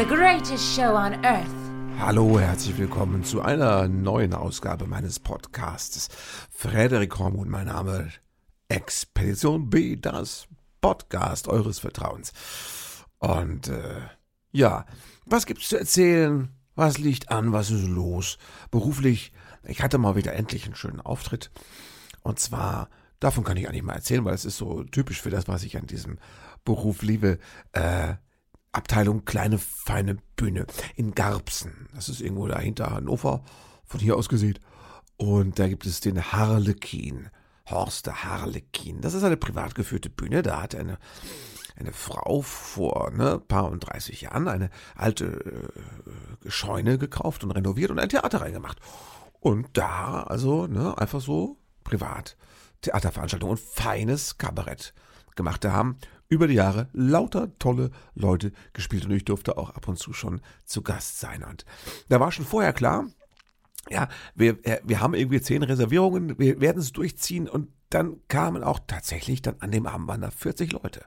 the greatest show on earth. Hallo, herzlich willkommen zu einer neuen Ausgabe meines Podcasts. Frederik Hormund, mein Name. Expedition B, das Podcast eures Vertrauens. Und äh, ja, was gibt's zu erzählen? Was liegt an? Was ist los? Beruflich, ich hatte mal wieder endlich einen schönen Auftritt. Und zwar, davon kann ich eigentlich mal erzählen, weil es ist so typisch für das, was ich an diesem Beruf liebe. Äh, Abteilung kleine feine Bühne in Garbsen. Das ist irgendwo dahinter Hannover, von hier aus gesehen. Und da gibt es den Harlekin. Horst der Harlekin. Das ist eine privat geführte Bühne. Da hat eine, eine Frau vor ne, paar und 30 Jahren eine alte äh, Scheune gekauft und renoviert und ein Theater reingemacht. Und da, also, ne, einfach so privat Theaterveranstaltungen und feines Kabarett gemacht. Da haben über die Jahre lauter tolle Leute gespielt und ich durfte auch ab und zu schon zu Gast sein. Und da war schon vorher klar, ja, wir, äh, wir haben irgendwie zehn Reservierungen, wir werden es durchziehen und dann kamen auch tatsächlich dann an dem Abend waren da 40 Leute.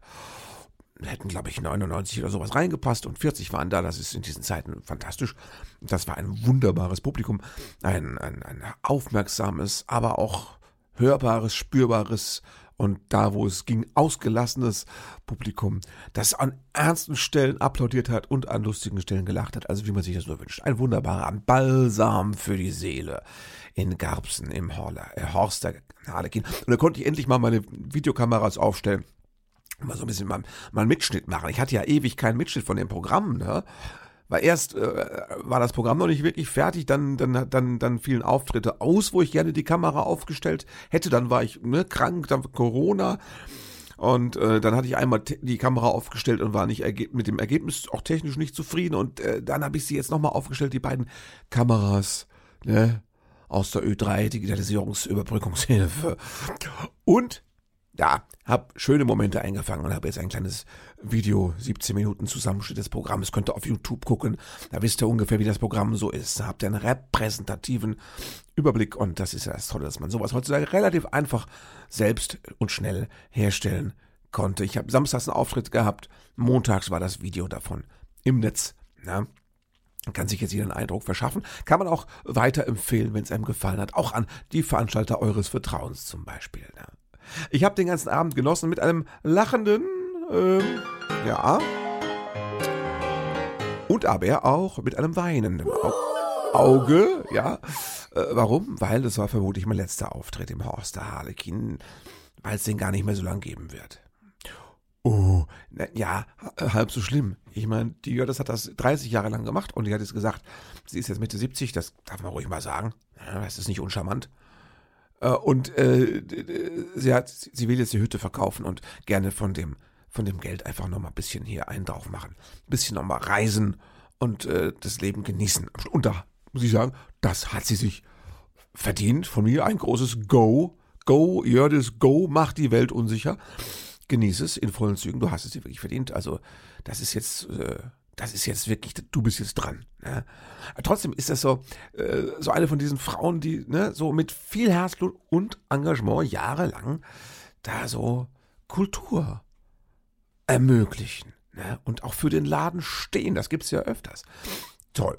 Hätten, glaube ich, 99 oder sowas reingepasst und 40 waren da. Das ist in diesen Zeiten fantastisch. Das war ein wunderbares Publikum, ein, ein, ein aufmerksames, aber auch hörbares, spürbares und da, wo es ging, ausgelassenes Publikum, das an ernsten Stellen applaudiert hat und an lustigen Stellen gelacht hat, also wie man sich das nur wünscht. Ein wunderbarer Balsam für die Seele in Garbsen im Horler, äh, Horster Harlekin. Und da konnte ich endlich mal meine Videokameras aufstellen mal so ein bisschen mal, mal einen Mitschnitt machen. Ich hatte ja ewig keinen Mitschnitt von dem Programm, ne? Weil erst äh, war das Programm noch nicht wirklich fertig, dann, dann, dann, dann fielen Auftritte aus, wo ich gerne die Kamera aufgestellt hätte. Dann war ich ne, krank, dann Corona. Und äh, dann hatte ich einmal die Kamera aufgestellt und war nicht mit dem Ergebnis auch technisch nicht zufrieden. Und äh, dann habe ich sie jetzt nochmal aufgestellt, die beiden Kameras, ne, aus der Ö3 Digitalisierungsüberbrückungshilfe. Und ja, hab schöne Momente eingefangen und habe jetzt ein kleines Video, 17 Minuten Zusammenschnitt des Programms. Könnt ihr auf YouTube gucken. Da wisst ihr ungefähr, wie das Programm so ist. Da habt ihr einen repräsentativen Überblick und das ist ja das Tolle, dass man sowas heutzutage relativ einfach selbst und schnell herstellen konnte. Ich habe samstags einen Auftritt gehabt, montags war das Video davon im Netz. Na? kann sich jetzt jeder einen Eindruck verschaffen. Kann man auch weiterempfehlen, wenn es einem gefallen hat. Auch an die Veranstalter eures Vertrauens zum Beispiel. Na? Ich habe den ganzen Abend genossen mit einem lachenden, ähm, ja, und aber auch mit einem weinenden Auge, ja. Äh, warum? Weil das war vermutlich mein letzter Auftritt im Horst der Harlekin, weil es den gar nicht mehr so lang geben wird. Oh, na, ja, halb so schlimm. Ich meine, die das hat das 30 Jahre lang gemacht und die hat jetzt gesagt, sie ist jetzt Mitte 70, das darf man ruhig mal sagen. Ja, das ist nicht uncharmant. Äh, und äh, sie, hat, sie will jetzt die Hütte verkaufen und gerne von dem, von dem Geld einfach nochmal ein bisschen hier einen drauf machen. Ein bisschen nochmal reisen und äh, das Leben genießen. Und da muss ich sagen, das hat sie sich verdient. Von mir ein großes Go. Go, Jördis, Go, mach die Welt unsicher. Genieße es in vollen Zügen. Du hast es dir wirklich verdient. Also, das ist jetzt. Äh, das ist jetzt wirklich, du bist jetzt dran. Ne? Trotzdem ist das so, äh, so eine von diesen Frauen, die ne, so mit viel Herzblut und Engagement jahrelang da so Kultur ermöglichen ne? und auch für den Laden stehen. Das gibt es ja öfters. Toll,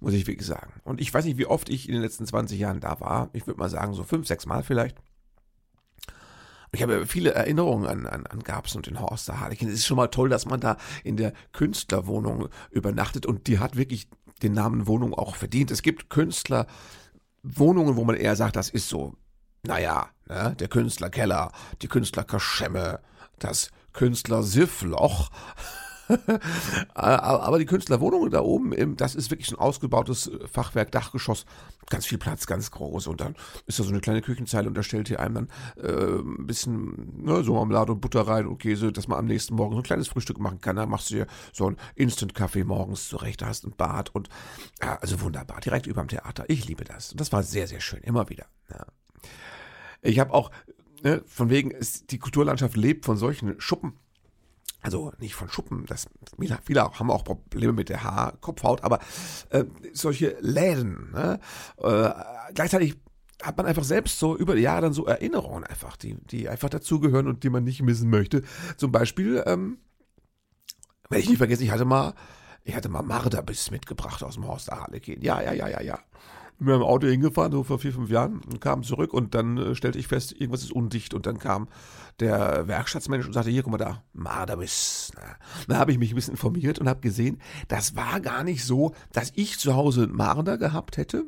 muss ich wirklich sagen. Und ich weiß nicht, wie oft ich in den letzten 20 Jahren da war. Ich würde mal sagen, so fünf, sechs Mal vielleicht. Ich habe viele Erinnerungen an, an, an Gabsen und den Horst der Harlekin. Es ist schon mal toll, dass man da in der Künstlerwohnung übernachtet und die hat wirklich den Namen Wohnung auch verdient. Es gibt Künstlerwohnungen, wo man eher sagt, das ist so, naja, ne, der Künstlerkeller, die Künstlerkaschemme, das Künstler-Siffloch. Aber die Künstlerwohnung da oben, das ist wirklich ein ausgebautes Fachwerk, Dachgeschoss, ganz viel Platz, ganz groß. Und dann ist da so eine kleine Küchenzeile und da stellt ihr einem dann äh, ein bisschen ne, so Marmelade und Butter rein und Käse, dass man am nächsten Morgen so ein kleines Frühstück machen kann. Da machst du dir so ein Instant-Kaffee morgens zurecht, da hast ein Bad und ja, also wunderbar, direkt über dem Theater. Ich liebe das. Und das war sehr, sehr schön, immer wieder. Ja. Ich habe auch, ne, von wegen, ist, die Kulturlandschaft lebt von solchen Schuppen also nicht von Schuppen, das, viele, haben auch Probleme mit der Haarkopfhaut, aber äh, solche Läden, ne? äh, gleichzeitig hat man einfach selbst so über die Jahre dann so Erinnerungen einfach, die, die einfach dazugehören und die man nicht missen möchte. Zum Beispiel, ähm, Werde ich nicht vergessen, ich hatte mal, ich hatte mal Marderbiss mitgebracht aus dem Horst Harlekin. Ja, ja, ja, ja, ja. Mit dem Auto hingefahren, so vor vier, fünf Jahren, und kam zurück und dann äh, stellte ich fest, irgendwas ist undicht. Und dann kam der Werkstattsmensch und sagte, hier, guck mal da, Marderbiss. Da habe ich mich ein bisschen informiert und habe gesehen, das war gar nicht so, dass ich zu Hause einen Marder gehabt hätte.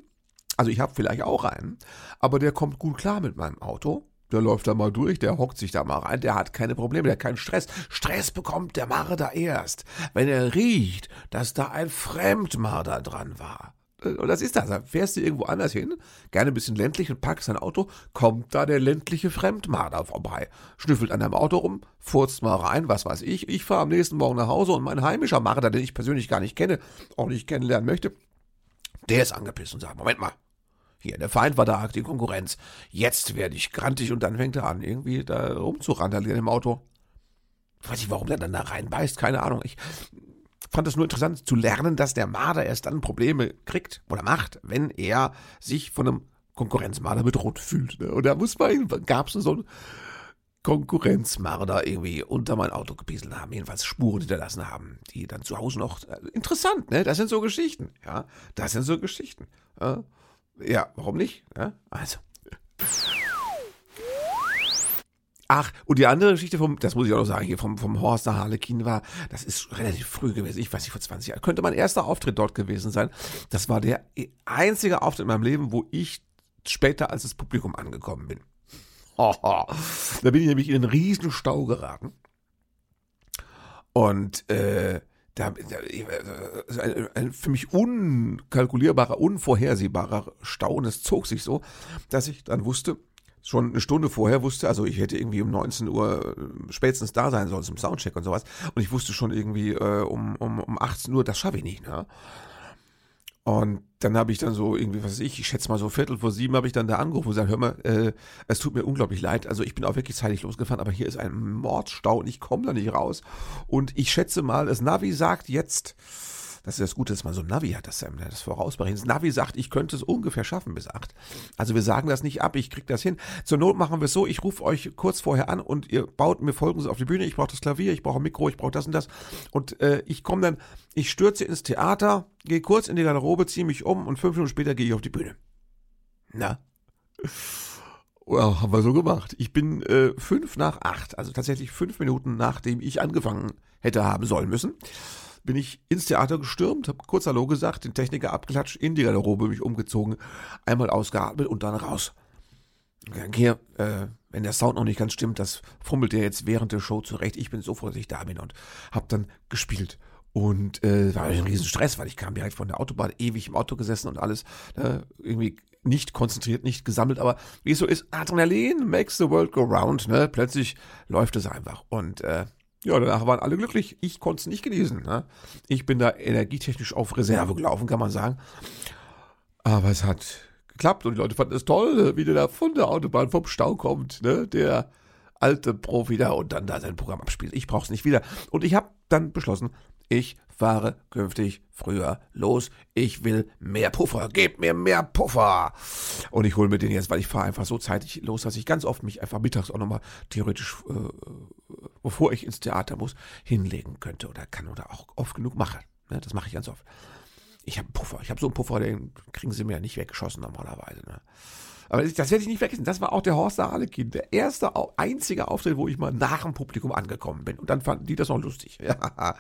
Also ich habe vielleicht auch einen, aber der kommt gut klar mit meinem Auto. Der läuft da mal durch, der hockt sich da mal rein, der hat keine Probleme, der hat keinen Stress. Stress bekommt der Marder erst, wenn er riecht, dass da ein Fremdmarder dran war. Und das ist das. Da fährst du irgendwo anders hin, gerne ein bisschen ländlich und packst dein Auto, kommt da der ländliche Fremdmarder vorbei, schnüffelt an deinem Auto rum, furzt mal rein, was weiß ich. Ich fahre am nächsten Morgen nach Hause und mein heimischer Marder, den ich persönlich gar nicht kenne, auch nicht kennenlernen möchte, der ist angepisst und sagt, Moment mal, hier, der Feind war da, die Konkurrenz. Jetzt werde ich grantig und dann fängt er an, irgendwie da rumzurandalieren im Auto. Ich weiß nicht, warum der dann da reinbeißt, keine Ahnung. Ich fand es nur interessant zu lernen, dass der Marder erst dann Probleme kriegt oder macht, wenn er sich von einem Konkurrenzmarder bedroht fühlt. Ne? Und da muss man, gab es so einen Konkurrenzmarder irgendwie unter mein Auto gepieselt haben, jedenfalls Spuren hinterlassen haben, die dann zu Hause noch, äh, interessant, ne? Das sind so Geschichten, ja? Das sind so Geschichten. Ja? Ja, warum nicht? Ja, also. Ach, und die andere Geschichte vom, das muss ich auch noch sagen, hier vom, vom Horst der Harlekin war, das ist relativ früh gewesen, ich weiß nicht, vor 20 Jahren, könnte mein erster Auftritt dort gewesen sein. Das war der einzige Auftritt in meinem Leben, wo ich später als das Publikum angekommen bin. da bin ich nämlich in einen riesen Stau geraten. Und äh, da, da, ein, ein für mich unkalkulierbarer, unvorhersehbarer Stau. Und es zog sich so, dass ich dann wusste, schon eine Stunde vorher wusste, also ich hätte irgendwie um 19 Uhr äh, spätestens da sein sollen zum Soundcheck und sowas. Und ich wusste schon irgendwie äh, um, um, um 18 Uhr, das schaffe ich nicht. Ne? Und dann habe ich dann so irgendwie, was weiß ich, ich schätze mal so Viertel vor sieben habe ich dann da angerufen und gesagt, hör mal, äh, es tut mir unglaublich leid. Also ich bin auch wirklich zeitig losgefahren, aber hier ist ein Mordstau und ich komme da nicht raus. Und ich schätze mal, das Navi sagt jetzt das ist das Gute, dass man so ein Navi hat, das, das vorausberechnet. Das Navi sagt, ich könnte es ungefähr schaffen bis acht. Also wir sagen das nicht ab, ich krieg das hin. Zur Not machen wir es so, ich rufe euch kurz vorher an und ihr baut mir Folgendes auf die Bühne. Ich brauche das Klavier, ich brauche ein Mikro, ich brauche das und das. Und äh, ich komme dann, ich stürze ins Theater, gehe kurz in die Garderobe, ziehe mich um und fünf Minuten später gehe ich auf die Bühne. Na? Well, haben wir so gemacht. Ich bin äh, fünf nach acht, also tatsächlich fünf Minuten nachdem ich angefangen hätte haben sollen müssen bin ich ins Theater gestürmt, habe kurz Hallo gesagt, den Techniker abgeklatscht, in die Garderobe mich umgezogen, einmal ausgeatmet und dann raus. Hier, äh, wenn der Sound noch nicht ganz stimmt, das fummelt er jetzt während der Show zurecht. Ich bin so froh, dass ich da bin und habe dann gespielt. Und äh, war ein riesen Stress, weil ich kam direkt von der Autobahn, ewig im Auto gesessen und alles, äh, irgendwie nicht konzentriert, nicht gesammelt, aber wie es so ist, Adrenalin makes the world go round, ne? Plötzlich läuft es einfach. Und äh, ja, danach waren alle glücklich. Ich konnte es nicht genießen. Ne? Ich bin da energietechnisch auf Reserve gelaufen, kann man sagen. Aber es hat geklappt und die Leute fanden es toll, wie der da von der Autobahn vom Stau kommt, ne? Der alte Profi da und dann da sein Programm abspielt. Ich brauche es nicht wieder. Und ich habe dann beschlossen, ich fahre künftig früher los. Ich will mehr Puffer. Gebt mir mehr Puffer. Und ich hole mir den jetzt, weil ich fahre einfach so zeitig los, dass ich ganz oft mich einfach mittags auch nochmal theoretisch, äh, bevor ich ins Theater muss, hinlegen könnte oder kann oder auch oft genug mache. Ne, das mache ich ganz oft. Ich habe einen Puffer. Ich habe so einen Puffer, den kriegen sie mir ja nicht weggeschossen normalerweise. Ne? Aber das werde ich nicht vergessen. Das war auch der Horst Harlekin. Der erste, einzige Auftritt, wo ich mal nach dem Publikum angekommen bin. Und dann fanden die das noch lustig. Ja,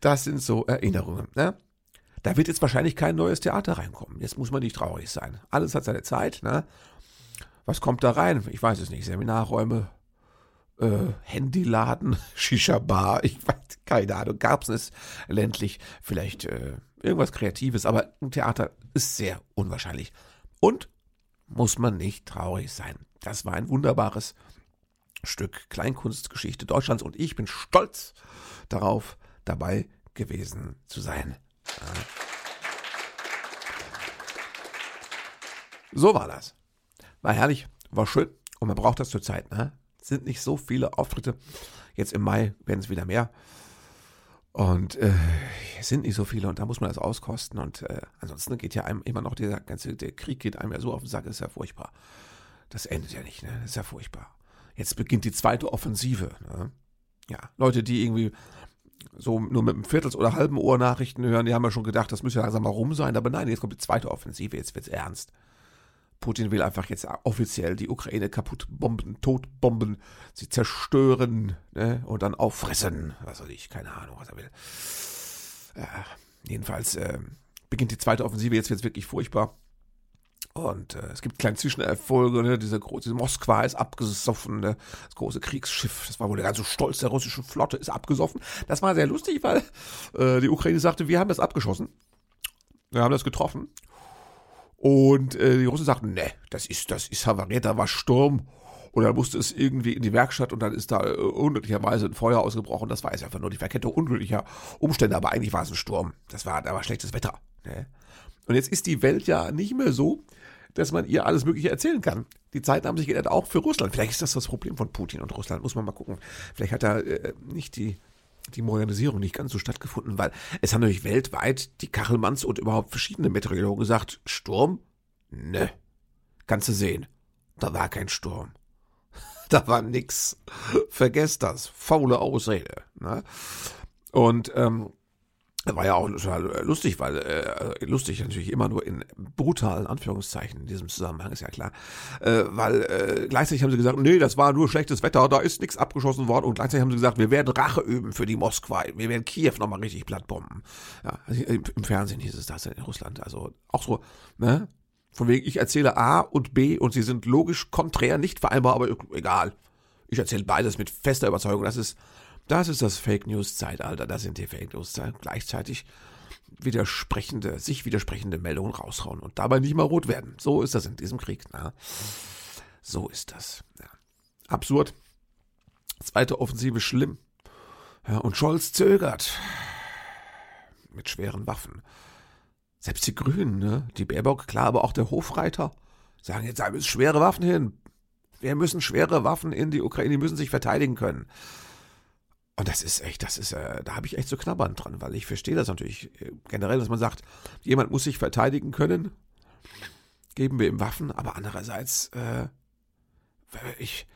das sind so Erinnerungen. Ne? Da wird jetzt wahrscheinlich kein neues Theater reinkommen. Jetzt muss man nicht traurig sein. Alles hat seine Zeit. Ne? Was kommt da rein? Ich weiß es nicht. Seminarräume, äh, Handyladen, Shisha-Bar, ich weiß, keine Ahnung. Gab es ländlich vielleicht äh, irgendwas Kreatives, aber ein Theater ist sehr unwahrscheinlich. Und muss man nicht traurig sein. Das war ein wunderbares Stück Kleinkunstgeschichte Deutschlands und ich bin stolz darauf, dabei gewesen zu sein. So war das. War herrlich, war schön und man braucht das zur Zeit. Ne? Sind nicht so viele Auftritte. Jetzt im Mai werden es wieder mehr. Und äh, es sind nicht so viele und da muss man das auskosten. Und äh, ansonsten geht ja einem immer noch dieser ganze, der Krieg geht einem ja so auf den Sack, ist ja furchtbar. Das endet ja nicht, ne? Das ist ja furchtbar. Jetzt beginnt die zweite Offensive. Ne? Ja, Leute, die irgendwie so nur mit einem Viertels- oder halben Ohr Nachrichten hören, die haben ja schon gedacht, das müsste ja langsam mal rum sein. Aber nein, jetzt kommt die zweite Offensive, jetzt wird's ernst. Putin will einfach jetzt offiziell die Ukraine kaputt bomben, totbomben, sie zerstören ne, und dann auffressen. Was weiß ich, keine Ahnung, was er will. Äh, jedenfalls äh, beginnt die zweite Offensive, jetzt wird's wirklich furchtbar. Und äh, es gibt kleine Zwischenerfolge, ne? Diese große Moskwa ist abgesoffen, ne? das große Kriegsschiff, das war wohl der ganze Stolz der russischen Flotte, ist abgesoffen. Das war sehr lustig, weil äh, die Ukraine sagte, wir haben das abgeschossen. Wir haben das getroffen. Und äh, die Russen sagten, ne, das ist, das ist havariert, da war Sturm. Und dann musste es irgendwie in die Werkstatt und dann ist da äh, unglücklicherweise ein Feuer ausgebrochen. Das war jetzt einfach nur die Verkettung unglücklicher Umstände, aber eigentlich war es ein Sturm. Das war, da war schlechtes Wetter. Ne? Und jetzt ist die Welt ja nicht mehr so, dass man ihr alles Mögliche erzählen kann. Die Zeiten haben sich geändert, auch für Russland. Vielleicht ist das das Problem von Putin und Russland, muss man mal gucken. Vielleicht hat da äh, nicht die, die Modernisierung nicht ganz so stattgefunden, weil es haben natürlich weltweit die Kachelmanns und überhaupt verschiedene Meteorologen gesagt, Sturm? Ne. Kannst du sehen. Da war kein Sturm. Da war nix. Vergesst das. Faule Ausrede. Ne? Und ähm, war ja auch total lustig, weil äh, lustig natürlich immer nur in brutalen Anführungszeichen in diesem Zusammenhang ist ja klar, äh, weil äh, gleichzeitig haben sie gesagt, nee, das war nur schlechtes Wetter, da ist nichts abgeschossen worden und gleichzeitig haben sie gesagt, wir werden Rache üben für die Moskwa, wir werden Kiew nochmal richtig plattbomben. Ja, also im, im Fernsehen hieß es das in Russland, also auch so, ne? Von wegen, ich erzähle A und B und sie sind logisch konträr, nicht vereinbar, aber egal. Ich erzähle beides mit fester Überzeugung. Das ist das ist das Fake News Zeitalter. Das sind die Fake News. Gleichzeitig widersprechende, sich widersprechende Meldungen raushauen und dabei nicht mal rot werden. So ist das in diesem Krieg. Na? So ist das. Ja. Absurd. Zweite Offensive schlimm. Ja, und Scholz zögert. Mit schweren Waffen. Selbst die Grünen, ne? die Baerbock, klar, aber auch der Hofreiter, sagen jetzt, da müssen schwere Waffen hin. Wir müssen schwere Waffen in die Ukraine, die müssen sich verteidigen können. Und das ist echt, das ist, äh, da habe ich echt so knabbern dran, weil ich verstehe das natürlich äh, generell, dass man sagt, jemand muss sich verteidigen können, geben wir ihm Waffen, aber andererseits, äh, ich,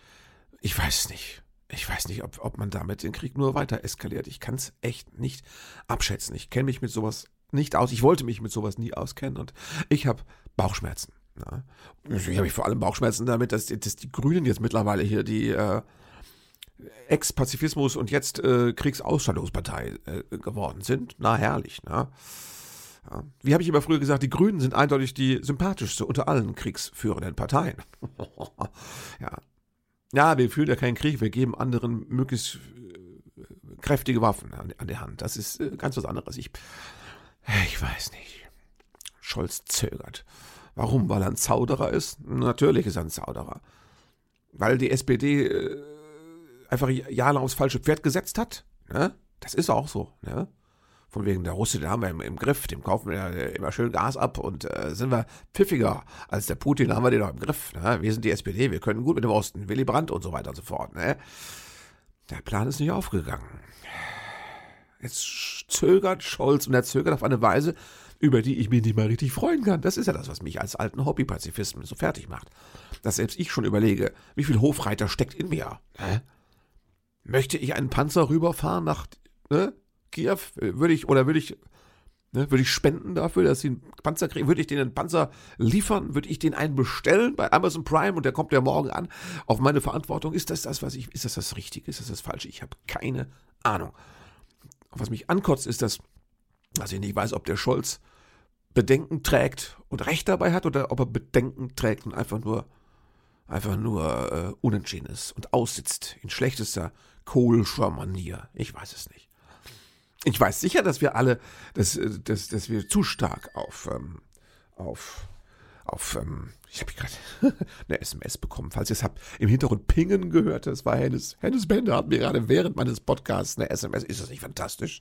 ich weiß nicht. Ich weiß nicht, ob, ob man damit den Krieg nur weiter eskaliert. Ich kann es echt nicht abschätzen. Ich kenne mich mit sowas nicht aus. Ich wollte mich mit sowas nie auskennen und ich habe Bauchschmerzen. Ja. Ich habe vor allem Bauchschmerzen damit, dass, dass die Grünen jetzt mittlerweile hier die äh, Ex-Pazifismus und jetzt äh, Kriegsausstattungspartei äh, geworden sind. Na, herrlich, ne? Ja. Wie habe ich immer früher gesagt, die Grünen sind eindeutig die sympathischste unter allen kriegsführenden Parteien. ja. ja, wir führen ja keinen Krieg, wir geben anderen möglichst äh, kräftige Waffen an, an die Hand. Das ist äh, ganz was anderes. Ich, ich weiß nicht. Scholz zögert. Warum? Weil er ein Zauderer ist? Natürlich ist er ein Zauderer. Weil die SPD äh, einfach jahrelang aufs falsche Pferd gesetzt hat. Ne? Das ist auch so. Ne? Von wegen der Russe, den haben wir im, im Griff, dem kaufen wir immer schön Gas ab und äh, sind wir pfiffiger als der Putin, haben wir den noch im Griff. Ne? Wir sind die SPD, wir können gut mit dem Osten, Willy Brandt und so weiter und so fort. Ne? Der Plan ist nicht aufgegangen. Jetzt zögert Scholz und er zögert auf eine Weise, über die ich mich nicht mal richtig freuen kann. Das ist ja das, was mich als alten Hobbypazifisten so fertig macht. Dass selbst ich schon überlege, wie viel Hofreiter steckt in mir. Ne? Möchte ich einen Panzer rüberfahren nach ne, Kiew? Würde ich, oder würde ich, ne, würde ich spenden dafür, dass sie einen Panzer kriegen? Würde ich denen einen Panzer liefern? Würde ich den einen bestellen bei Amazon Prime und der kommt ja morgen an? Auf meine Verantwortung. Ist das das, was ich, ist das das Richtige? Ist das das Falsche? Ich habe keine Ahnung. Was mich ankotzt, ist, dass, dass ich nicht weiß, ob der Scholz Bedenken trägt und Recht dabei hat oder ob er Bedenken trägt und einfach nur einfach nur äh, unentschieden ist und aussitzt in schlechtester Kohlscher Manier. Ich weiß es nicht. Ich weiß sicher, dass wir alle, dass, äh, dass, dass wir zu stark auf, ähm, auf auf, ähm, ich habe gerade eine SMS bekommen, falls ihr es habt, im Hintergrund Pingen gehört, das war Hennes, Hennes Bender hat mir gerade während meines Podcasts eine SMS, ist das nicht fantastisch?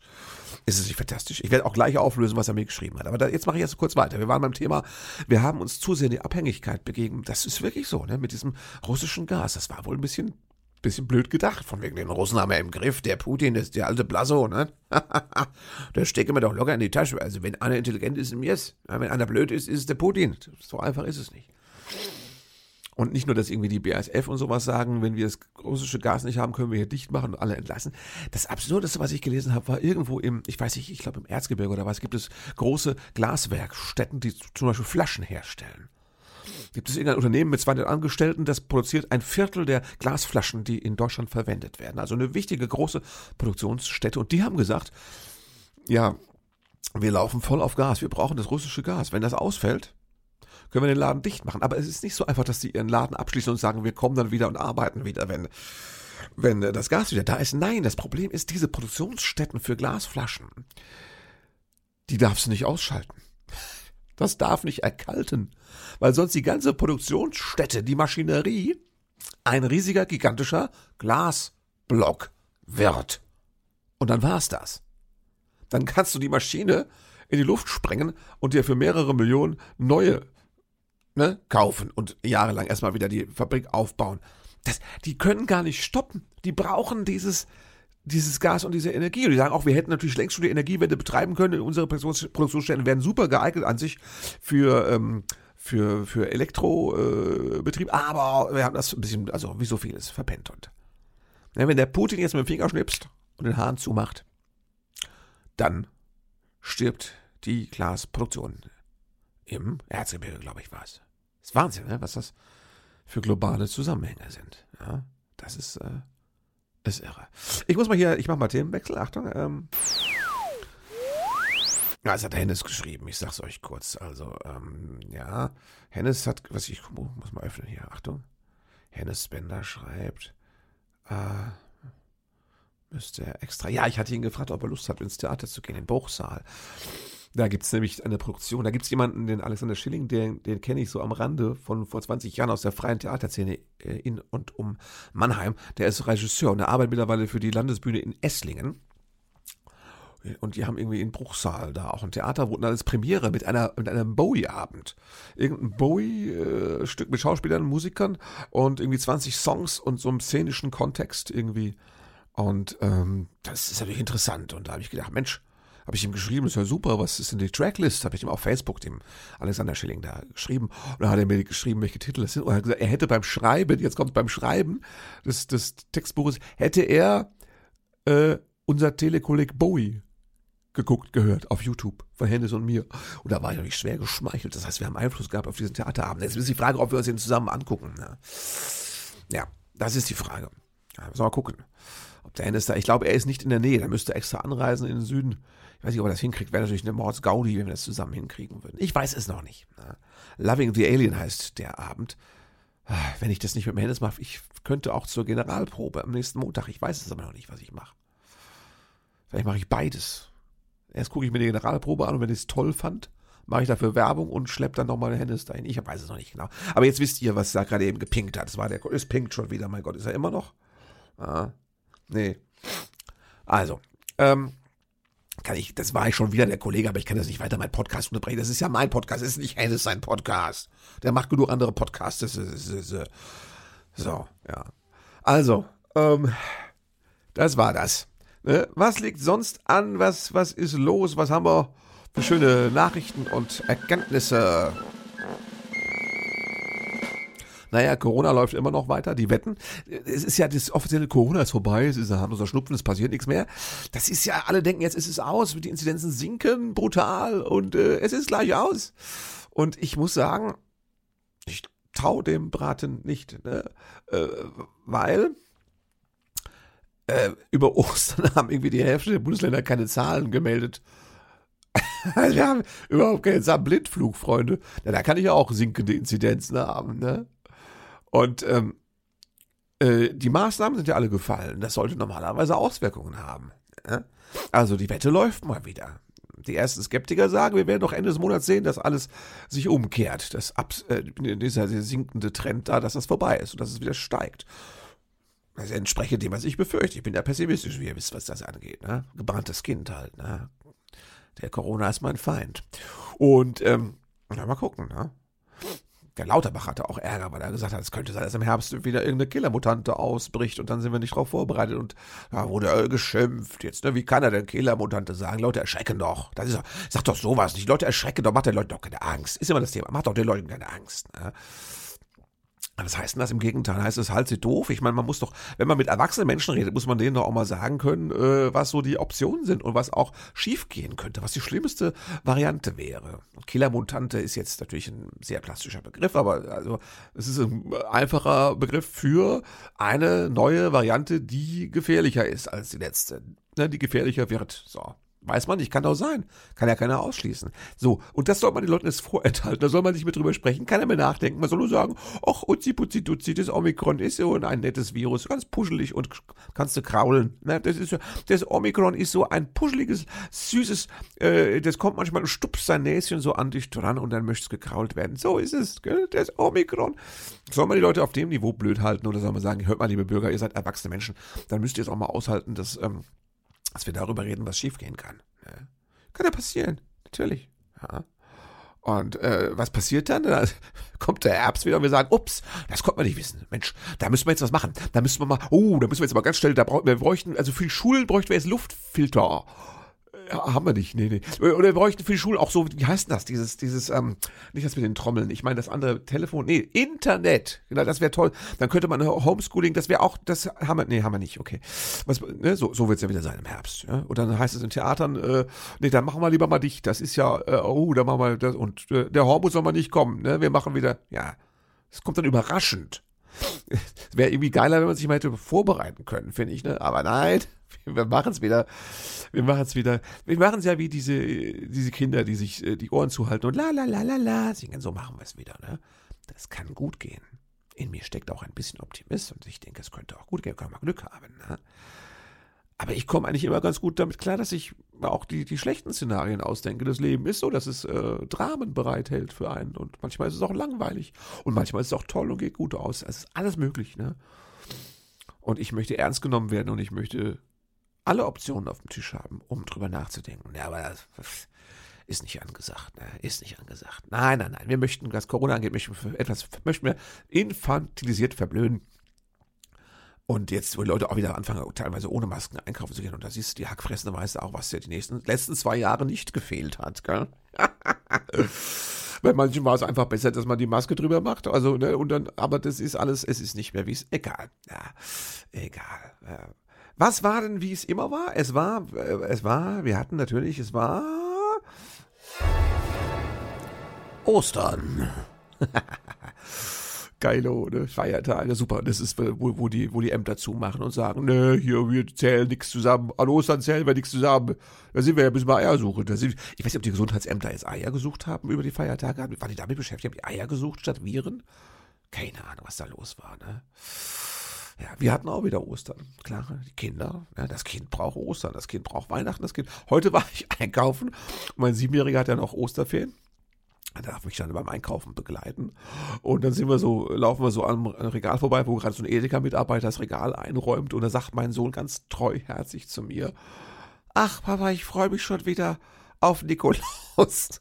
Ist es nicht fantastisch? Ich werde auch gleich auflösen, was er mir geschrieben hat, aber da, jetzt mache ich erst kurz weiter. Wir waren beim Thema, wir haben uns zu sehr in die Abhängigkeit begeben, das ist wirklich so, ne, mit diesem russischen Gas, das war wohl ein bisschen bisschen blöd gedacht. Von wegen den Russen haben wir im Griff. Der Putin ist der alte Blasso, ne? der stecke mir doch locker in die Tasche. Also wenn einer intelligent ist, im Yes. Wenn einer blöd ist, ist es der Putin. So einfach ist es nicht. Und nicht nur, dass irgendwie die BASF und sowas sagen, wenn wir das russische Gas nicht haben, können wir hier dicht machen und alle entlassen. Das Absurdeste, was ich gelesen habe, war irgendwo im, ich weiß nicht, ich glaube im Erzgebirge oder was, gibt es große Glaswerkstätten, die zum Beispiel Flaschen herstellen. Gibt es irgendein Unternehmen mit 200 Angestellten, das produziert ein Viertel der Glasflaschen, die in Deutschland verwendet werden. Also eine wichtige große Produktionsstätte. Und die haben gesagt, ja, wir laufen voll auf Gas, wir brauchen das russische Gas. Wenn das ausfällt, können wir den Laden dicht machen. Aber es ist nicht so einfach, dass die ihren Laden abschließen und sagen, wir kommen dann wieder und arbeiten wieder, wenn, wenn das Gas wieder da ist. Nein, das Problem ist, diese Produktionsstätten für Glasflaschen, die darfst du nicht ausschalten. Das darf nicht erkalten, weil sonst die ganze Produktionsstätte, die Maschinerie, ein riesiger, gigantischer Glasblock wird. Und dann war's das. Dann kannst du die Maschine in die Luft sprengen und dir für mehrere Millionen neue ne, kaufen und jahrelang erstmal wieder die Fabrik aufbauen. Das, die können gar nicht stoppen. Die brauchen dieses, dieses Gas und diese Energie. Und die sagen auch, wir hätten natürlich längst schon die Energiewende betreiben können. Unsere Produktionsstellen wären super geeignet an sich für, ähm, für, für Elektrobetrieb. Äh, aber wir haben das ein bisschen, also wie so vieles, verpennt. Und ja, wenn der Putin jetzt mit dem Finger schnipst und den Hahn zumacht, dann stirbt die Glasproduktion im Erzgebirge, glaube ich, war es. Ist Wahnsinn, ne? was das für globale Zusammenhänge sind. Ja, das ist, äh, ist irre. Ich muss mal hier, ich mache mal Themenwechsel, Achtung. Ähm. Es hat Hennes geschrieben, ich sag's euch kurz. Also, ähm, ja, Hennes hat, was ich muss mal öffnen hier, Achtung. Hennes Bender schreibt, äh, müsste extra, ja, ich hatte ihn gefragt, ob er Lust hat, ins Theater zu gehen, im Bruchsaal. Da gibt es nämlich eine Produktion, da gibt es jemanden, den Alexander Schilling, den, den kenne ich so am Rande von vor 20 Jahren aus der freien Theaterszene äh, in und um Mannheim. Der ist Regisseur und der arbeitet mittlerweile für die Landesbühne in Esslingen. Und die haben irgendwie in Bruchsal da auch ein Theater, wo alles Premiere mit einer mit einem Bowie-Abend. Irgendein Bowie-Stück mit Schauspielern, Musikern und irgendwie 20 Songs und so einem szenischen Kontext irgendwie. Und ähm, das ist natürlich interessant. Und da habe ich gedacht, Mensch, habe ich ihm geschrieben, das ist ja super, was ist denn die Tracklist? Habe ich ihm auf Facebook, dem Alexander Schilling, da geschrieben. Und dann hat er mir geschrieben, welche Titel das sind. Und er hat gesagt, er hätte beim Schreiben, jetzt kommt beim Schreiben des, des Textbuches, hätte er äh, unser Telekolleg Bowie geguckt, gehört auf YouTube von Hennes und mir. Und da war ich natürlich schwer geschmeichelt. Das heißt, wir haben Einfluss gehabt auf diesen Theaterabend. Jetzt ist die Frage, ob wir uns den zusammen angucken. Ja, ja das ist die Frage. Ja, müssen wir mal gucken. Ob der Hennes da, ich glaube, er ist nicht in der Nähe. Der müsste extra anreisen in den Süden. Ich weiß nicht, ob er das hinkriegt. Wäre natürlich eine Mordsgaudi, wenn wir das zusammen hinkriegen würden. Ich weiß es noch nicht. Loving the Alien heißt der Abend. Wenn ich das nicht mit dem Hennes mache, ich könnte auch zur Generalprobe am nächsten Montag. Ich weiß es aber noch nicht, was ich mache. Vielleicht mache ich beides. Erst gucke ich mir die Generalprobe an und wenn ich es toll fand, mache ich dafür Werbung und schleppe dann nochmal Hennes dahin. Ich weiß es noch nicht genau. Aber jetzt wisst ihr, was da gerade eben gepinkt hat. Das war der, es pinkt schon wieder, mein Gott, ist er immer noch? Ah, nee. Also, ähm, kann ich, das war ich schon wieder der Kollege, aber ich kann das nicht weiter meinen Podcast unterbrechen. Das ist ja mein Podcast, das ist nicht Hennes sein Podcast. Der macht genug andere Podcasts. Das ist, das ist, äh, so, ja. Also, ähm, das war das. Ne? Was liegt sonst an? Was, was ist los? Was haben wir für schöne Nachrichten und Erkenntnisse? Naja, Corona läuft immer noch weiter, die wetten. Es ist ja das offizielle Corona ist vorbei, es ist ein harmloser Schnupfen, es passiert nichts mehr. Das ist ja, alle denken jetzt, ist es aus, die Inzidenzen sinken brutal und äh, es ist gleich aus. Und ich muss sagen, ich trau dem Braten nicht, ne? äh, weil äh, über Ostern haben irgendwie die Hälfte der Bundesländer keine Zahlen gemeldet. Also wir haben überhaupt keine Zahlen. Blindflug, Freunde. Ja, da kann ich ja auch sinkende Inzidenzen haben, ne? Und ähm, äh, die Maßnahmen sind ja alle gefallen. Das sollte normalerweise Auswirkungen haben. Ja? Also die Wette läuft mal wieder. Die ersten Skeptiker sagen, wir werden doch Ende des Monats sehen, dass alles sich umkehrt. Dass äh, dieser sinkende Trend da, dass das vorbei ist und dass es wieder steigt. Das entspreche dem, was ich befürchte. Ich bin ja pessimistisch, wie ihr wisst, was das angeht. Ne? Gebranntes Kind halt. Ne? Der Corona ist mein Feind. Und ähm, mal gucken. Ne? der Lauterbach hatte auch Ärger, weil er gesagt hat, es könnte sein, dass im Herbst wieder irgendeine Killermutante ausbricht und dann sind wir nicht darauf vorbereitet und da wurde er geschimpft. Jetzt, ne, wie kann er denn Killermutante sagen? Leute erschrecken doch. Das ist sag doch sowas nicht. Leute erschrecken doch, macht den Leuten doch keine Angst. Ist immer das Thema. Macht doch den Leuten keine Angst. Ne? Was heißt denn das im Gegenteil? Heißt es halt sie doof? Ich meine, man muss doch, wenn man mit erwachsenen Menschen redet, muss man denen doch auch mal sagen können, äh, was so die Optionen sind und was auch schiefgehen könnte, was die schlimmste Variante wäre. Killer-Mutante ist jetzt natürlich ein sehr plastischer Begriff, aber also es ist ein einfacher Begriff für eine neue Variante, die gefährlicher ist als die letzte, ne, die gefährlicher wird. So. Weiß man nicht, kann doch sein. Kann ja keiner ausschließen. So, und das soll man den Leuten jetzt vorenthalten. Da soll man nicht mehr drüber sprechen, keiner mehr nachdenken. Man soll nur sagen, ach, Uzi, Putzi, Duzi, das Omikron ist so ein nettes Virus, ganz puschelig und kannst du kraulen. Ne? Das, ist, das Omikron ist so ein puscheliges, süßes, äh, das kommt manchmal und stupst sein Näschen so an dich dran und dann möchtest gekrault werden. So ist es, gell? das Omikron. Soll man die Leute auf dem Niveau blöd halten oder soll man sagen, hört mal, liebe Bürger, ihr seid erwachsene Menschen, dann müsst ihr es auch mal aushalten, dass... Ähm, dass wir darüber reden, was schiefgehen kann. Ja. Kann ja passieren, natürlich. Ja. Und äh, was passiert dann? Da kommt der Herbst wieder und wir sagen, ups, das konnte man nicht wissen. Mensch, da müssen wir jetzt was machen. Da müssen wir mal, oh, da müssen wir jetzt mal ganz schnell, da brauchen wir bräuchten, also für die Schulen bräuchten wir jetzt Luftfilter. Haben wir nicht, nee, nee. Oder wir bräuchten für die Schule auch so, wie heißt denn das? Dieses, dieses, ähm, nicht das mit den Trommeln, ich meine das andere Telefon, nee, Internet. Genau, das wäre toll. Dann könnte man Homeschooling, das wäre auch, das haben wir, nee, haben wir nicht, okay. Was, ne, so so wird es ja wieder sein im Herbst. Ja? Und dann heißt es in Theatern, äh, nee, dann machen wir lieber mal dicht. Das ist ja, äh, oh, dann machen wir das, und äh, der Hormuz soll mal nicht kommen, ne? Wir machen wieder, ja. Es kommt dann überraschend. Wäre irgendwie geiler, wenn man sich mal hätte vorbereiten können, finde ich, ne? Aber nein, wir machen es wieder. Wir machen es wieder. Wir machen es ja wie diese, diese Kinder, die sich äh, die Ohren zuhalten und la la la la la singen. So machen wir es wieder. Ne? Das kann gut gehen. In mir steckt auch ein bisschen Optimismus und ich denke, es könnte auch gut gehen, können wir Glück haben. Ne? Aber ich komme eigentlich immer ganz gut damit klar, dass ich auch die, die schlechten Szenarien ausdenke. Das Leben ist so, dass es äh, Dramen bereithält für einen. Und manchmal ist es auch langweilig. Und manchmal ist es auch toll und geht gut aus. Es ist alles möglich, ne? Und ich möchte ernst genommen werden und ich möchte alle Optionen auf dem Tisch haben, um drüber nachzudenken. Ja, aber das ist nicht angesagt, ne? Ist nicht angesagt. Nein, nein, nein. Wir möchten, was Corona angeht, möchten wir etwas, möchten wir infantilisiert verblöden. Und jetzt, wo die Leute auch wieder anfangen, teilweise ohne Masken einkaufen zu gehen, und da siehst du, die Hackfressende weiß auch, was dir die nächsten, letzten zwei Jahre nicht gefehlt hat, gell? Bei manchen war es einfach besser, dass man die Maske drüber macht. Also, ne, und dann, aber das ist alles, es ist nicht mehr wie es, egal. Ja, egal. Ja. Was war denn, wie es immer war? Es war, äh, es war, wir hatten natürlich, es war Ostern. Geilo, ne? Feiertage, super. Das ist, wo, wo, die, wo die Ämter zumachen und sagen, ne, hier, wir zählen nichts zusammen. An Ostern zählen wir nichts zusammen. Da sind wir ja bis wir Eier suchen. Da sind, ich weiß nicht, ob die Gesundheitsämter jetzt Eier gesucht haben über die Feiertage. Waren die damit beschäftigt? Haben die Eier gesucht statt Viren? Keine Ahnung, was da los war, ne? Ja, wir hatten auch wieder Ostern. Klar, die Kinder. Ja, das Kind braucht Ostern, das Kind braucht Weihnachten, das Kind. Heute war ich einkaufen. Mein Siebenjähriger hat ja noch Osterferien. Er darf mich dann beim Einkaufen begleiten. Und dann sind wir so, laufen wir so am Regal vorbei, wo gerade so ein Edeka-Mitarbeiter das Regal einräumt. Und da sagt mein Sohn ganz treuherzig zu mir: Ach, Papa, ich freue mich schon wieder auf Nikolaus.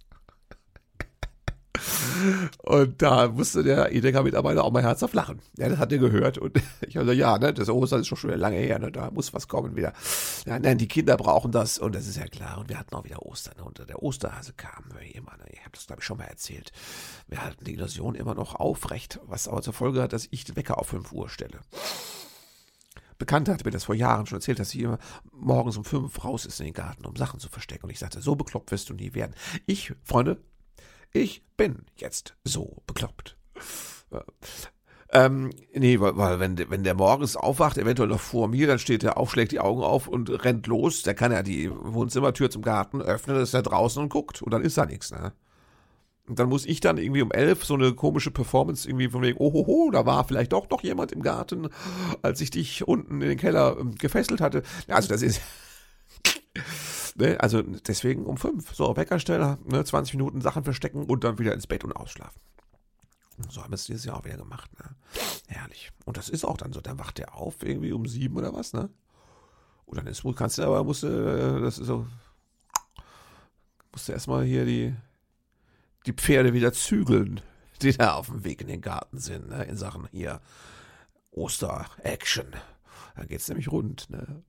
Und da musste der Edeka-Mitarbeiter auch mal herzhaft lachen. Ja, das hat er gehört. Und ich habe gesagt, ja, ne, das Ostern ist schon schon lange her, ne, da muss was kommen wieder. Ja, nein, die Kinder brauchen das und das ist ja klar. Und wir hatten auch wieder Ostern. Ne, und der Osterhase kam immer. Ne, ich habe das, glaube ich, schon mal erzählt. Wir halten die Illusion immer noch aufrecht, was aber zur Folge hat, dass ich den Wecker auf 5 Uhr stelle. Bekannte hatte mir das vor Jahren schon erzählt, dass sie immer morgens um fünf raus ist in den Garten, um Sachen zu verstecken. Und ich sagte, so bekloppt wirst du nie werden. Ich, Freunde, ich bin jetzt so bekloppt. Ähm, nee, weil, weil wenn, wenn der morgens aufwacht, eventuell noch vor mir, dann steht er auf, schlägt die Augen auf und rennt los. Der kann ja die Wohnzimmertür zum Garten öffnen, ist er draußen und guckt. Und dann ist da nichts, ne? Und dann muss ich dann irgendwie um elf so eine komische Performance irgendwie von wegen, oh, ho, ho, da war vielleicht doch noch jemand im Garten, als ich dich unten in den Keller ähm, gefesselt hatte. Also das ist, Ne? Also deswegen um fünf. So, Weckersteller, ne? 20 Minuten Sachen verstecken und dann wieder ins Bett und ausschlafen. So haben wir es dieses Jahr auch wieder gemacht. Ne? Herrlich. Und das ist auch dann so. Dann wacht der auf irgendwie um sieben oder was, ne? Und dann ist, kannst du aber, musst du, das ist so, musst du erstmal hier die, die Pferde wieder zügeln, die da auf dem Weg in den Garten sind, ne? In Sachen hier Oster-Action. Da geht's nämlich rund. Ne?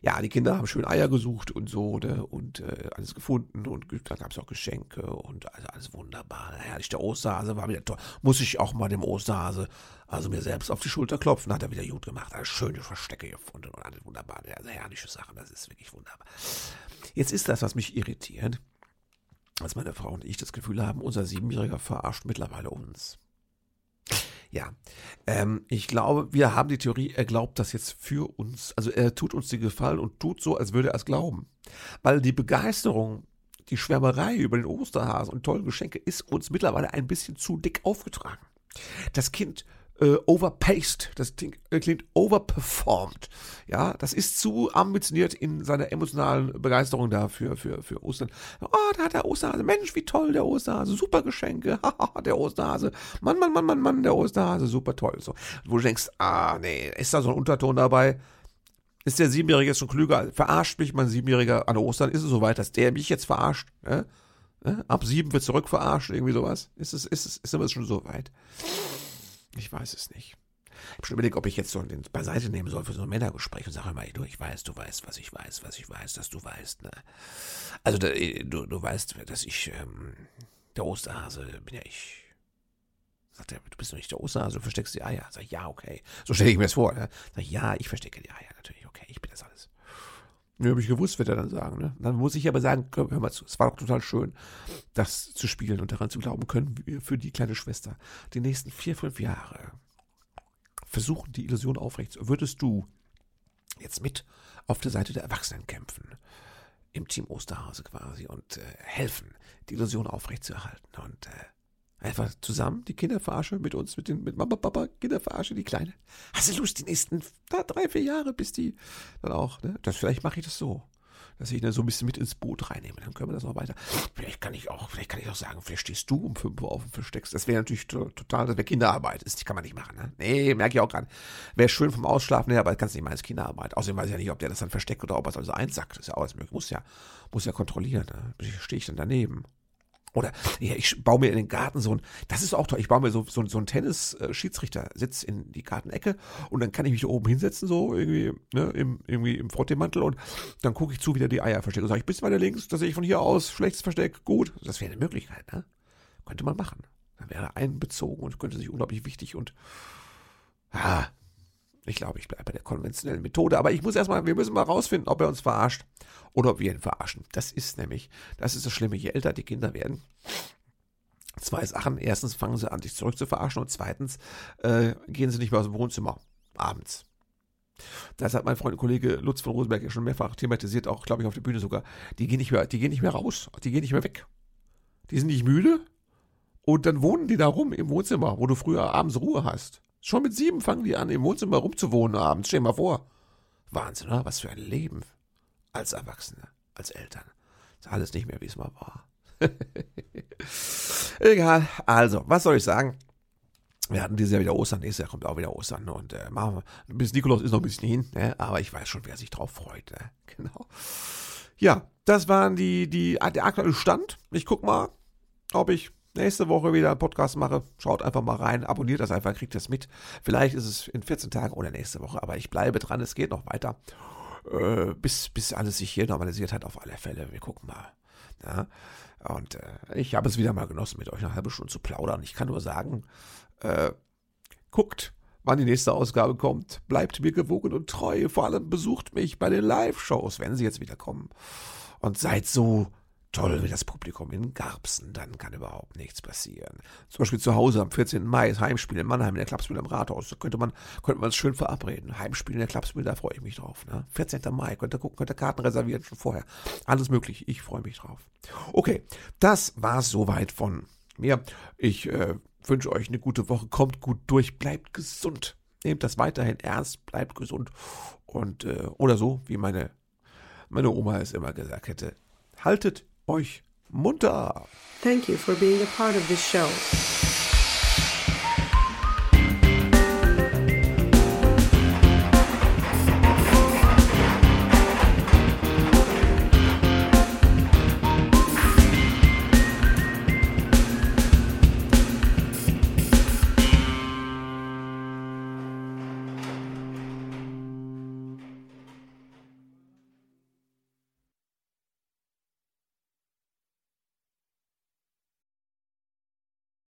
Ja, die Kinder haben schön Eier gesucht und so ne? und äh, alles gefunden und dann gab's auch Geschenke und also alles wunderbar. Herrlich, der Osterhase war wieder toll. Muss ich auch mal dem Osterhase, also mir selbst auf die Schulter klopfen, hat er wieder gut gemacht. Hat schöne Verstecke gefunden und alles wunderbar. Also herrliche Sachen, das ist wirklich wunderbar. Jetzt ist das, was mich irritiert, dass meine Frau und ich das Gefühl haben, unser Siebenjähriger verarscht mittlerweile uns. Ja, ähm, ich glaube, wir haben die Theorie, er glaubt das jetzt für uns. Also er tut uns die Gefallen und tut so, als würde er es glauben. Weil die Begeisterung, die Schwärmerei über den Osterhasen und tollen Geschenke ist uns mittlerweile ein bisschen zu dick aufgetragen. Das Kind äh, overpaced, das klingt, äh, klingt overperformed. Ja, das ist zu ambitioniert in seiner emotionalen Begeisterung dafür, für, für Ostern. Oh, da hat der Osterhase, Mensch, wie toll der Osterhase, super Geschenke, der Osterhase, Mann, Mann, Mann, Mann, Mann, der Osterhase, super toll. So, wo du denkst, ah, nee, ist da so ein Unterton dabei? Ist der Siebenjährige jetzt schon klüger? Verarscht mich mein Siebenjähriger an Ostern? Ist es soweit, dass der mich jetzt verarscht? Ja? Ab sieben wird zurück verarscht, irgendwie sowas? Ist es, ist es, ist es schon so weit? Ich weiß es nicht. Ich habe schon überlegt, ob ich jetzt so den beiseite nehmen soll für so ein Männergespräch und sage mal, du, ich weiß, du weißt, was ich weiß, was ich weiß, dass du weißt. Ne? Also da, du, du weißt, dass ich ähm, der Osterhase bin ja ich. Sagt er, du bist doch nicht der Osterhase, du versteckst die Eier. Sag ich, ja, okay. So stelle ich mir das vor. Ne? Sag ich, ja, ich verstecke die Eier natürlich. Okay, ich bin das alles. Ja, habe ich gewusst, wird er dann sagen. Ne? Dann muss ich aber sagen, hör mal zu, es war doch total schön, das zu spielen und daran zu glauben können, für die kleine Schwester die nächsten vier, fünf Jahre versuchen, die Illusion aufrecht zu. Würdest du jetzt mit auf der Seite der Erwachsenen kämpfen? Im Team Osterhase quasi und äh, helfen, die Illusion aufrechtzuerhalten und äh, Einfach zusammen die Kinder verarsche mit uns, mit den, mit Mama, Papa, Kinder verarsche, die Kleine. Hast du Lust, die nächsten da, drei, vier Jahre, bis die dann auch, ne? Das, vielleicht mache ich das so. Dass ich dann so ein bisschen mit ins Boot reinnehme. Dann können wir das noch weiter. Vielleicht kann ich auch, vielleicht kann ich auch sagen, vielleicht stehst du um fünf Uhr auf und versteckst. Das wäre natürlich total, das wäre Kinderarbeit. Das kann man nicht machen, ne? Nee, merke ich auch gerade. Wäre schön vom Ausschlafen her, aber das kannst du nicht mal als Kinderarbeit. Außerdem weiß ich ja nicht, ob der das dann versteckt oder ob er es also einsackt. Das ist ja auch alles möglich. Muss ja, muss ja kontrollieren, ne? Stehe ich dann daneben. Oder ja, ich baue mir in den Garten so ein, das ist auch toll, ich baue mir so, so, so ein Tennis-Schiedsrichter-Sitz in die Gartenecke und dann kann ich mich oben hinsetzen, so irgendwie, ne, im, irgendwie im Frotteemantel und dann gucke ich zu, wie der die Eier versteckt. Und sage ich, bist weiter links, da sehe ich von hier aus, schlechtes Versteck, gut. Das wäre eine Möglichkeit, ne? Könnte man machen. Dann wäre einbezogen und könnte sich unglaublich wichtig und, ah, ich glaube, ich bleibe bei der konventionellen Methode, aber ich muss erstmal, wir müssen mal rausfinden, ob er uns verarscht oder ob wir ihn verarschen. Das ist nämlich, das ist das Schlimme, je älter die Kinder werden. Zwei Sachen. Erstens fangen sie an, dich zurück zu verarschen und zweitens äh, gehen sie nicht mehr aus dem Wohnzimmer abends. Das hat mein Freund und Kollege Lutz von Rosenberg ja schon mehrfach thematisiert, auch glaube ich auf der Bühne sogar. Die gehen nicht mehr, die gehen nicht mehr raus, die gehen nicht mehr weg. Die sind nicht müde und dann wohnen die da rum im Wohnzimmer, wo du früher abends Ruhe hast. Schon mit sieben fangen die an, im Wohnzimmer rumzuwohnen abends. Stell dir mal vor. Wahnsinn, oder? Was für ein Leben. Als Erwachsene, als Eltern. Ist alles nicht mehr, wie es mal war. Egal. Also, was soll ich sagen? Wir hatten dieses Jahr wieder Ostern, nächstes Jahr kommt auch wieder Ostern und äh, machen wir, bis Nikolaus ist noch ein bisschen hin, ne? aber ich weiß schon, wer sich drauf freut. Ne? Genau. Ja, das waren die, die, der aktuelle Stand. Ich guck mal, ob ich nächste Woche wieder einen Podcast mache, schaut einfach mal rein, abonniert das einfach, kriegt das mit. Vielleicht ist es in 14 Tagen oder nächste Woche, aber ich bleibe dran, es geht noch weiter. Äh, bis, bis alles sich hier normalisiert hat, auf alle Fälle. Wir gucken mal. Ja? Und äh, ich habe es wieder mal genossen, mit euch eine halbe Stunde zu plaudern. Ich kann nur sagen, äh, guckt, wann die nächste Ausgabe kommt. Bleibt mir gewogen und treu. Vor allem besucht mich bei den Live-Shows, wenn sie jetzt wieder kommen. Und seid so toll wie das Publikum in Garbsen, dann kann überhaupt nichts passieren. Zum Beispiel zu Hause am 14. Mai ist Heimspiel in Mannheim in der Klappsmühle am Rathaus. Da könnte man, könnte man es schön verabreden. Heimspiel in der Klappsmühle, da freue ich mich drauf. Ne? 14. Mai, könnt ihr gucken, könnt ihr Karten reservieren schon vorher. Alles möglich, ich freue mich drauf. Okay, das war's soweit von mir. Ich äh, wünsche euch eine gute Woche, kommt gut durch, bleibt gesund. Nehmt das weiterhin ernst, bleibt gesund und äh, oder so, wie meine, meine Oma es immer gesagt hätte. Haltet euch munter. Thank you for being a part of this show.